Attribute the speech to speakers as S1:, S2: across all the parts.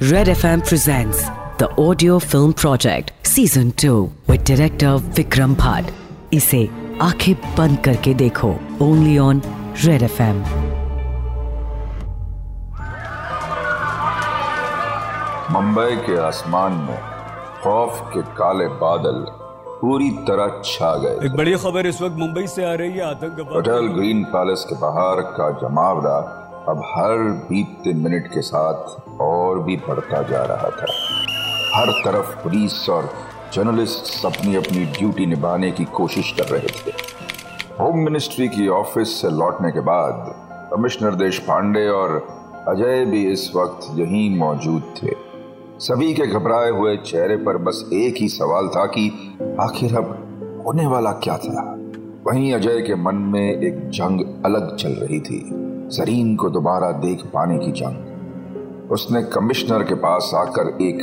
S1: Red FM presents the audio film project season 2 with director Vikram Bhatt. इसे आँखें बंद करके देखो। Only on red F M
S2: Mumbai के आसमान में खौफ के काले बादल पूरी तरह छा गए
S3: एक बड़ी खबर इस वक्त मुंबई से आ रही है आतंकवाद।
S2: होटल ग्रीन पैलेस के बाहर का जमावड़ा अब हर बीतते मिनट के साथ और भी बढ़ता जा रहा था। हर तरफ़ पुलिस और जर्नलिस्ट अपनी अपनी ड्यूटी निभाने की कोशिश कर रहे थे। होम मिनिस्ट्री की ऑफ़िस से लौटने के बाद कमिश्नर देश पांडे और अजय भी इस वक्त यहीं मौजूद थे। सभी के घबराए हुए चेहरे पर बस एक ही सवाल था कि आखिर अब होने वाला क्या था? वहीं अजय के मन में एक जंग अलग चल रही थी। जरीन को दोबारा देख पाने की जंग उसने कमिश्नर के पास आकर एक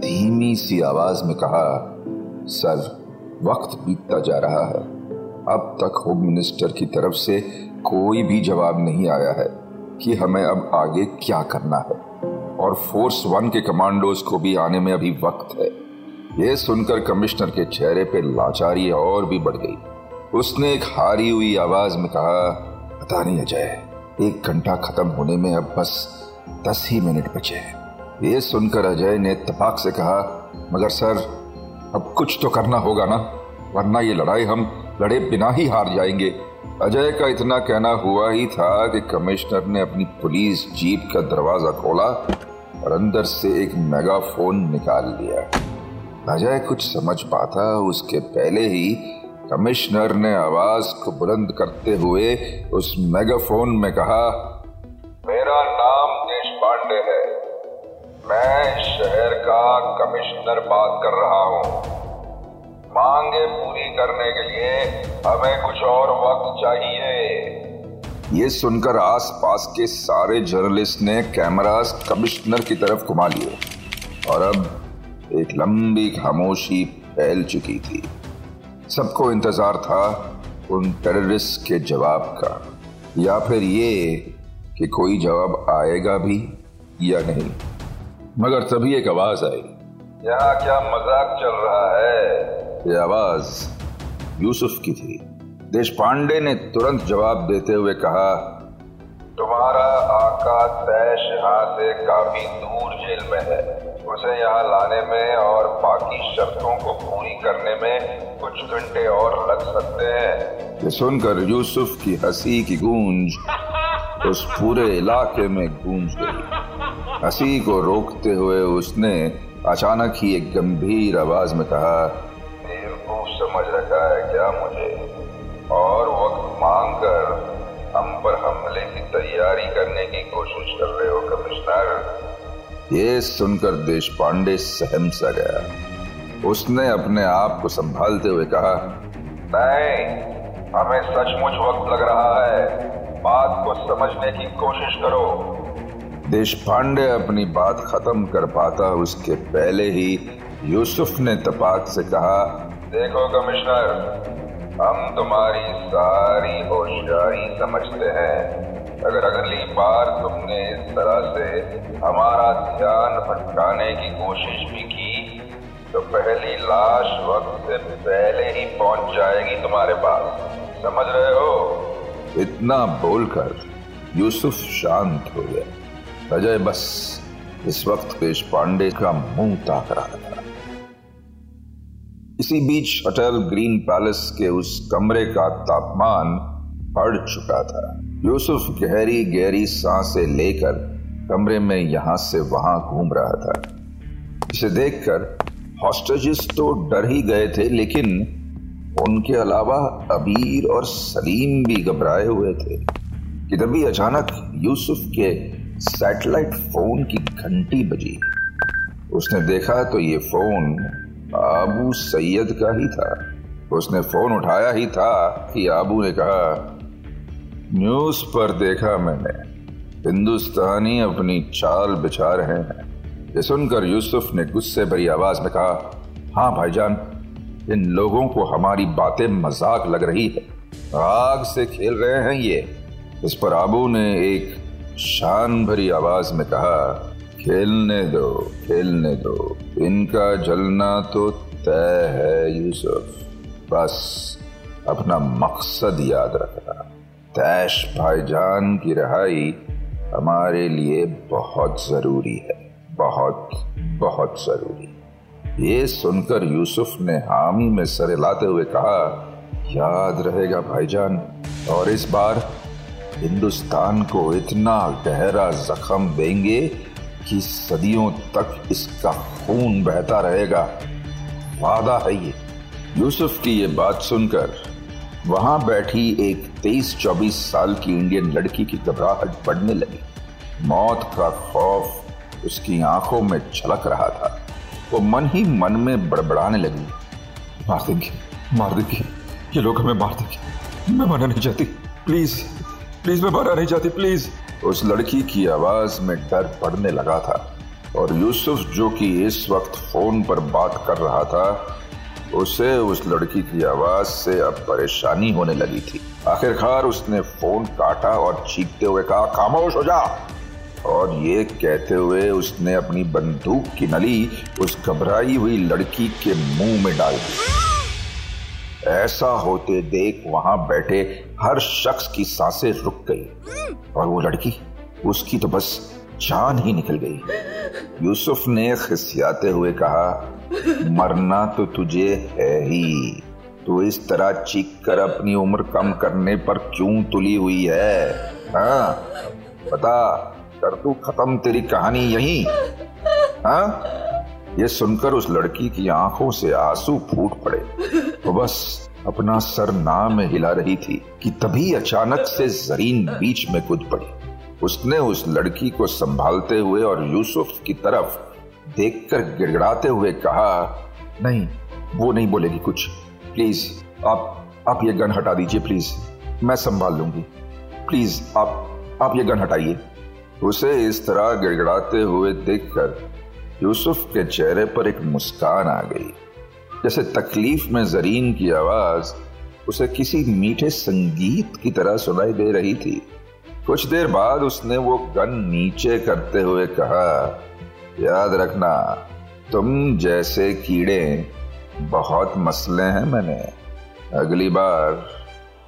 S2: धीमी सी आवाज़ में कहा, सर, वक्त बीतता जा रहा है। अब तक होम मिनिस्टर की तरफ़ से कोई भी जवाब नहीं आया है कि हमें अब आगे क्या करना है। और फोर्स वन के कमांडोज को भी आने में अभी वक्त है। यह सुनकर कमिश्नर के चेहरे पे लाचारी और भी बढ़ गई। उसने एक हारी हुई आवाज़ में कहा, पता नहीं अजय एक घंटा खत्म होने में अब बस दस ही मिनट बचे हैं। ये सुनकर अजय ने तपाक से कहा, मगर सर, अब कुछ तो करना होगा ना, वरना ये लड़ाई हम लड़े बिना ही हार जाएँगे। अजय का इतना कहना हुआ ही था कि कमिश्नर ने अपनी पुलिस जीप का दरवाज़ा खोला और अंदर से एक मेगाफोन निकाल लिया। अजय कुछ समझ पाता, उसके पहले ही कमिश्नर ने आवाज़ को बुलंद करते हुए उस मेगाफोन में कहा, मेरा नाम देश पांडे है। मैं शहर का कमिश्नर बात कर रहा हूँ। मांगे पूरी करने के लिए हमें कुछ और वक्त चाहिए। ये सुनकर आसपास के सारे जर्नलिस्ट ने कैमरास कमिश्नर की तरफ़ घुमा लिए और अब एक लंबी खामोशी फैल चुकी थी। सबको इंतज़ार था उन टेररिस्ट के जवाब का। या फिर ये कि कोई जवाब आएगा भी या नहीं। मगर तभी एक आवाज़ आई। यहाँ क्या मज़ाक चल रहा है? ये आवाज़ यूसुफ की थी। देश पांडे ने तुरंत जवाब देते हुए कहा यहाँ से काफ़ी दूर जेल में है। उसे यहाँ लाने में और बाकी शर्तों को पूरी करने में कुछ घंटे और लग सकते हैं। ये सुनकर यूसुफ की हँसी की गूंज उस पूरे इलाके में गूंज गई। हँसी को रोकते हुए उसने अचानक ही एक गंभीर आवाज़ में कहा बेवकूफ़ समझ रखा है क्या मुझे? और वक्त मांगकर हम पर हमले की तैयारी करने की कोशिश ये सुनकर देश पांडे सहम सा गया। उसने अपने आप को संभालते हुए कहा, नहीं, हमें सचमुच वक्त लग रहा है। बात को समझने की कोशिश करो। देश पांडे अपनी बात खत्म कर पाता उसके पहले ही यूसुफ ने तपाक से कहा, देखो कमिश्नर हम तुम्हारी सारी होशियारी समझते हैं। अगर अगली बार तुमने इस तरह से हमारा ध्यान भटकाने की कोशिश भी की तो पहली लाश वक्त से पहले ही पहुँच जाएगी तुम्हारे पास। समझ रहे हो? इतना बोलकर यूसुफ शांत हो गया। अजय बस इस वक्त देश पांडे का मुँह ताक रहा था। इसी बीच अटल ग्रीन पैलेस के उस कमरे का तापमान बढ़ चुका था। यूसुफ गहरी गहरी साँसें लेकर कमरे में यहाँ से वहाँ घूम रहा था। इसे देखकर हॉस्टेजेस तो डर ही गए थे, लेकिन उनके अलावा अबीर और सलीम भी घबराए हुए थे कि तभी अचानक यूसुफ के सैटेलाइट फ़ोन की घंटी बजी। उसने देखा तो ये फ़ोन आबू सैयद का ही था। उसने फ़ोन उठाया ही था कि आबू ने कहा, न्यूज़ पर देखा मैंने। हिंदुस्तानी अपनी चाल बिछा रहे हैं। ये सुनकर यूसुफ ने गुस्से भरी आवाज़ में कहा हाँ भाईजान, इन लोगों को हमारी बातें मज़ाक लग रही है। आग से खेल रहे हैं ये। इस पर आबू ने एक शान भरी आवाज़ में कहा खेलने दो खेलने दो। इनका जलना तो तय है, यूसुफ। बस अपना मकसद याद रखना। तैश भाईजान की रहाई हमारे लिए बहुत ज़रूरी है। बहुत बहुत ज़रूरी। ये सुनकर यूसुफ ने हामी में सर लाते हुए कहा, याद रहेगा भाईजान, और इस बार हिंदुस्तान को इतना गहरा जख्म देंगे कि सदियों तक इसका खून बहता रहेगा। वादा है ये। यूसुफ की ये बात सुनकर वहाँ बैठी एक तेईस चौबीस साल की इंडियन लड़की की घबराहट बढ़ने लगी। मौत का खौफ उसकी आँखों में छलक रहा था। वो मन ही मन में बड़बड़ाने लगी। मार देंगे मार देंगे। ये लोग हमें मार देंगे। मैं मरना नहीं चाहती। प्लीज़ प्लीज़ मैं मरना नहीं चाहती, प्लीज़। उस लड़की की आवाज़ में डर पड़ने लगा था और यूसुफ, जो कि इस वक्त फ़ोन पर बात कर रहा था, उसे उस लड़की की आवाज़ से अब परेशानी होने लगी थी। आखिरकार उसने फ़ोन काटा और चीखते हुए कहा, खामोश हो जा! और ये कहते हुए उसने अपनी बंदूक की नली उस घबराई हुई लड़की के मुँह में डाल दी। ऐसा होते देख वहाँ बैठे हर शख्स की साँसें रुक गई। और वो लड़की, उसकी तो बस जान ही निकल गई। यूसुफ ने खिसियाते हुए कहा, मरना तो तुझे है ही। तू इस तरह चीख कर अपनी उम्र कम करने पर क्यों तुली हुई है? हाँ? बता, कर तू खत्म तेरी कहानी यही? हाँ? ये सुनकर उस लड़की की आँखों से आँसू फूट पड़े। तो बस अपना सर नाम हिला रही थी कि तभी अचानक से जरीन बीच में कूद पड़ी। उसने उस लड़की को संभालते हुए और यूसुफ की तरफ़ देखकर गिड़गड़ाते हुए कहा, नहीं, वो नहीं बोलेगी कुछ। प्लीज़, आप आप ये गन हटा दीजिए, प्लीज़। मैं संभाल लूँगी। प्लीज़, आप आप ये गन हटाइए। उसे इस तरह गिड़गड़ाते हुए देखकर यूसुफ के चेहरे पर एक मुस्कान आ गई। जैसे तकलीफ़ में जरीन की आवाज़ उसे किसी मीठे संगीत की तरह सुनाई दे रही थी। कुछ देर बाद उसने वो गन नीचे करते हुए कहा, याद रखना, तुम जैसे कीड़े बहुत मसले हैं मैंने। अगली बार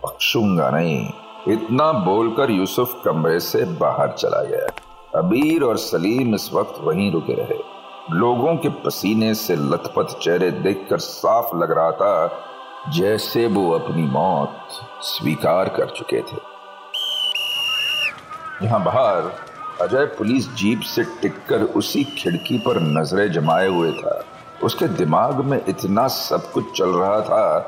S2: बख्शूँगा नहीं। इतना बोलकर यूसुफ कमरे से बाहर चला गया। अबीर और सलीम इस वक्त वहीं रुके रहे। लोगों के पसीने से लथपथ चेहरे देखकर साफ़ लग रहा था जैसे वो अपनी मौत स्वीकार कर चुके थे। यहाँ बाहर अजय पुलिस जीप से टिककर उसी खिड़की पर नज़रें जमाए हुए था। उसके दिमाग में इतना सब कुछ चल रहा था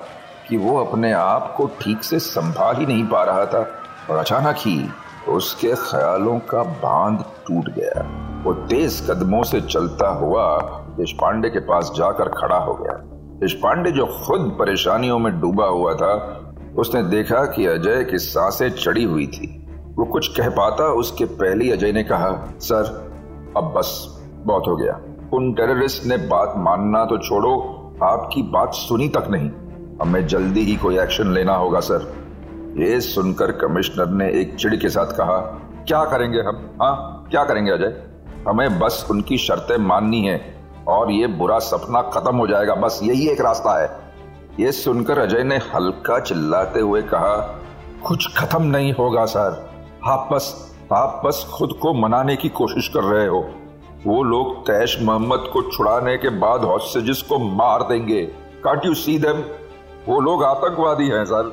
S2: कि वो अपने आप को ठीक से संभाल ही नहीं पा रहा था और अचानक ही उसके ख्यालों का बाँध टूट गया। वो तेज कदमों से चलता हुआ देश पांडे के पास जाकर खड़ा हो गया। देश पांडे जो खुद परेशानियों में डूबा हुआ था, उसने देखा कि अजय की साँसें चढ़ी हुई थी। वो कुछ कह पाता, उसके पहले अजय ने कहा, सर, अब बस बहुत हो गया। उन टेररिस्ट ने बात मानना तो छोड़ो, आपकी बात सुनी तक नहीं। हमें जल्दी ही कोई एक्शन लेना होगा, सर। ये सुनकर कमिश्नर ने एक चिड़ के साथ कहा, क्या करेंगे हम? हाँ क्या करेंगे अजय? हमें बस उनकी शर्तें माननी है और ये बुरा सपना खत्म हो जाएगा। बस यही एक रास्ता है। ये सुनकर अजय ने हल्का चिल्लाते हुए कहा, कुछ खत्म नहीं होगा सर। आप बस आप बस खुद को मनाने की कोशिश कर रहे हो। वो लोग तैश मोहम्मद को छुड़ाने के बाद हॉस्टेजेस को मार देंगे। कांट यू सी देम वो लोग आतंकवादी हैं, सर।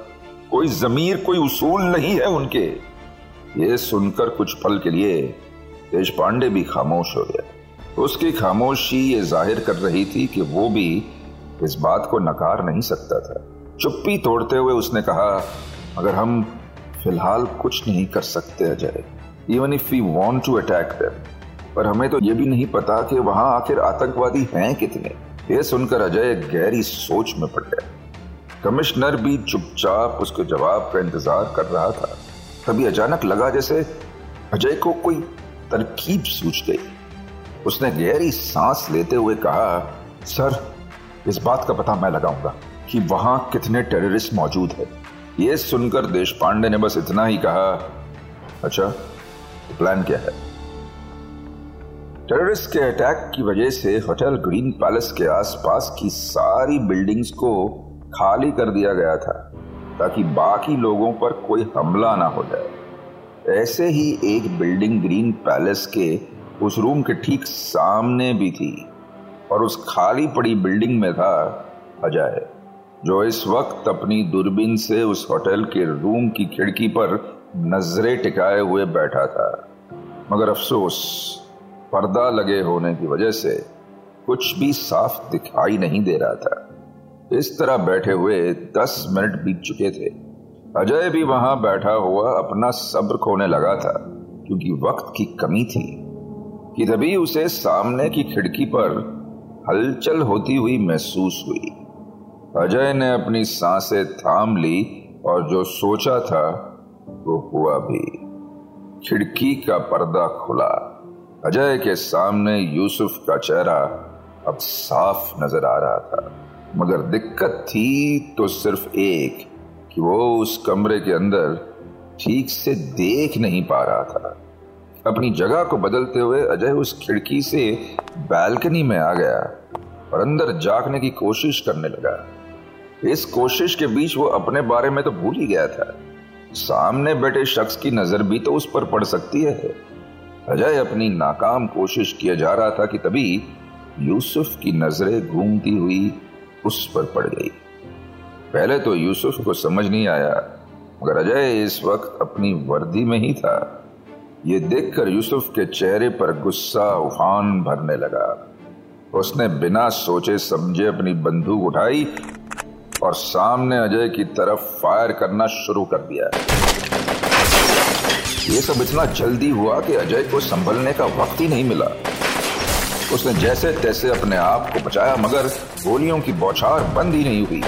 S2: कोई जमीर, कोई उसूल नहीं है उनके। ये सुनकर कुछ पल के लिए देश पांडे भी खामोश हो गया उसकी खामोशी ये ज़ाहिर कर रही थी कि वो भी इस बात को नकार नहीं सकता था। चुप्पी तोड़ते हुए उसने कहा, अगर हम फ़िलहाल कुछ नहीं कर सकते Ajay even if we want to attack them पर हमें तो ये भी नहीं पता कि वहाँ आखिर आतंकवादी हैं कितने। ये सुनकर अजय गहरी सोच में पड़ गया। कमिश्नर भी चुपचाप उसके जवाब का इंतज़ार कर रहा था। तभी अचानक लगा जैसे अजय को कोई तरकीब सूझ गई। उसने गहरी सांस लेते हुए कहा, सर, इस बात का पता मैं लगाऊँगा कि वहाँ कितने टेररिस्ट मौजूद है। ये सुनकर देश पांडे ने बस इतना ही कहा अच्छा तो प्लान क्या है? टेररिस्ट के अटैक की वजह से होटल ग्रीन पैलेस के आसपास की सारी बिल्डिंग्स को खाली कर दिया गया था, ताकि बाकी लोगों पर कोई हमला ना हो जाए। ऐसे ही एक बिल्डिंग ग्रीन पैलेस के उस रूम के ठीक सामने भी थी और उस खाली पड़ी बिल्डिंग में था अजय, जो इस वक्त अपनी दूरबीन से उस होटल के रूम की खिड़की पर नज़रें टिकाए हुए बैठा था। मगर अफसोस, पर्दा लगे होने की वजह से कुछ भी साफ़ दिखाई नहीं दे रहा था। इस तरह बैठे हुए दस मिनट बीत चुके थे। अजय भी वहाँ बैठा हुआ अपना सब्र खोने लगा था, क्योंकि वक्त की कमी थी, कि तभी उसे सामने की खिड़की पर हलचल होती हुई महसूस हुई। अजय ने अपनी साँसें थाम ली, और जो सोचा था, वो हुआ भी। खिड़की का पर्दा खुला। अजय के सामने यूसुफ का चेहरा अब साफ़ नज़र आ रहा था, मगर दिक्कत थी तो सिर्फ़ एक कि वो उस कमरे के अंदर ठीक से देख नहीं पा रहा था। अपनी जगह को बदलते हुए अजय उस खिड़की से बालकनी में आ गया और अंदर जागने की कोशिश करने लगा। इस कोशिश के बीच वो अपने बारे में तो भूल ही गया था। सामने बैठे शख्स की नज़र भी तो उस पर पड़ सकती है। अजय अपनी नाकाम कोशिश किया जा रहा था कि तभी यूसुफ की नज़रें घूमती हुई उस पर पड़ गई। पहले तो यूसुफ को समझ नहीं आया, मगर अजय इस वक्त अपनी वर्दी में ही था। ये देखकर यूसुफ के चेहरे पर गुस्सा उफान भरने लगा। उसने बिना सोचे समझे अपनी बंदूक उठाई और सामने अजय की तरफ़ फायर करना शुरू कर दिया। ये सब इतना जल्दी हुआ कि अजय को संभलने का वक्त ही नहीं मिला। उसने जैसे तैसे अपने आप को बचाया, मगर गोलियों की बौछार बंद ही नहीं हुई।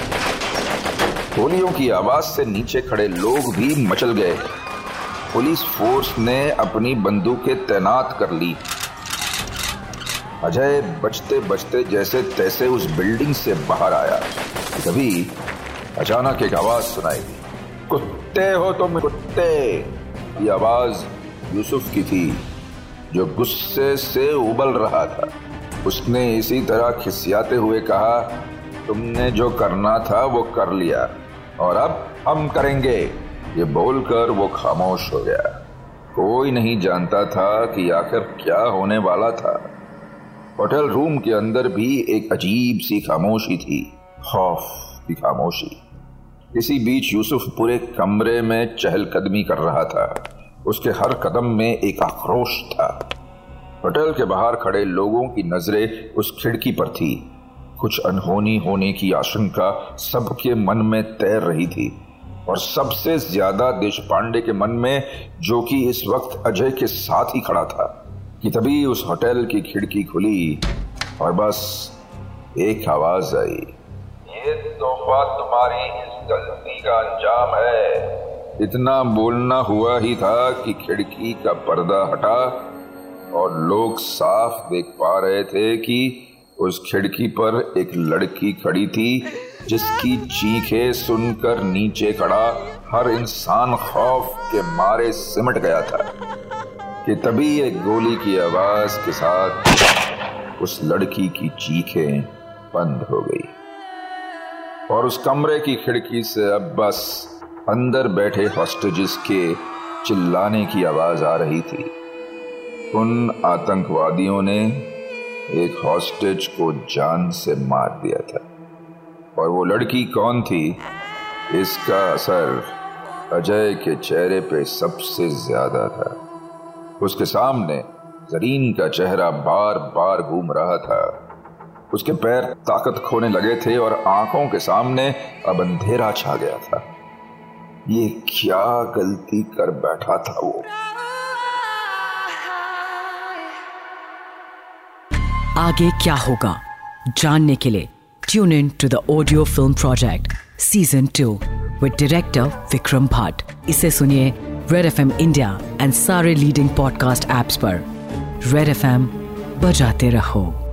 S2: गोलियों की आवाज़ से नीचे खड़े लोग भी मचल गए। पुलिस फोर्स ने अपनी बंदूकें तैनात कर ली। अजय बचते बचते जैसे तैसे उस बिल्डिंग से बाहर आया। तभी अचानक एक आवाज़ सुनाई दी। कुत्ते हो तुम कुत्ते! ये आवाज़ यूसुफ की थी, जो गुस्से से उबल रहा था। उसने इसी तरह खिसियाते हुए कहा, तुमने जो करना था वो कर लिया। और अब हम करेंगे। ये बोलकर वो खामोश हो गया। कोई नहीं जानता था कि आखिर क्या होने वाला था। होटल रूम के अंदर भी एक अजीब सी खामोशी थी। खौफ की खामोशी। इसी बीच यूसुफ पूरे कमरे में चहलकदमी कर रहा था। उसके हर कदम में एक आक्रोश था। होटल के बाहर खड़े लोगों की नज़रें उस खिड़की पर थी। कुछ अनहोनी होने की आशंका सबके मन में तैर रही थी। और सबसे ज़्यादा देश पांडे के मन में, जो कि इस वक्त अजय के साथ ही खड़ा था, कि तभी उस होटल की खिड़की खुली और बस एक आवाज़ आई। ये तोहफा तुम्हारी इस गलती का अंजाम है। इतना बोलना हुआ ही था कि खिड़की का पर्दा हटा और लोग साफ़ देख पा रहे थे कि उस खिड़की पर एक लड़की खड़ी थी, जिसकी चीखें सुनकर नीचे खड़ा हर इंसान खौफ के मारे सिमट गया था, कि तभी एक गोली की आवाज़ के साथ उस लड़की की चीखें बंद हो गई। और उस कमरे की खिड़की से अब बस अंदर बैठे हॉस्टेजिस के चिल्लाने की आवाज़ आ रही थी। उन आतंकवादियों ने एक हॉस्टेज को जान से मार दिया था। और वो लड़की कौन थी? इसका असर अजय के चेहरे पे सबसे ज़्यादा था। उसके सामने जरीन का चेहरा बार बार घूम रहा था। उसके पैर ताकत खोने लगे थे और आँखों के सामने अब अंधेरा छा गया था। ये क्या गलती कर बैठा था वो?
S1: आगे क्या होगा? जानने के लिए tune in to the audio film project season two with director Vikram Bhatt इसे सुनिए रेड एफएम इंडिया एंड सारे लीडिंग पॉडकास्ट एप्स पर। रेड एफएम बजाते रहो।